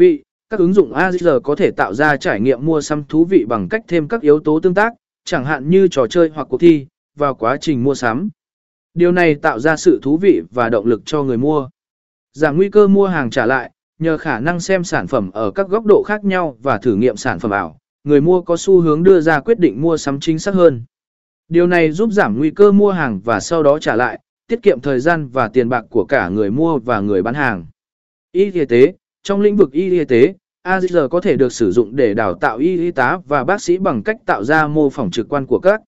vị, các ứng dụng AZR có thể tạo ra trải nghiệm mua sắm thú vị bằng cách thêm các yếu tố tương tác, chẳng hạn như trò chơi hoặc cuộc thi, vào quá trình mua sắm. Điều này tạo ra sự thú vị và động lực cho người mua. Giảm nguy cơ mua hàng trả lại, nhờ khả năng xem sản phẩm ở các góc độ khác nhau và thử nghiệm sản phẩm ảo, người mua có xu hướng đưa ra quyết định mua sắm chính xác hơn. Điều này giúp giảm nguy cơ mua hàng và sau đó trả lại, tiết kiệm thời gian và tiền bạc của cả người mua và người bán hàng. Y y tế, trong lĩnh vực y y tế, AZR có thể được sử dụng để đào tạo y y tá và bác sĩ bằng cách tạo ra mô phỏng trực quan của các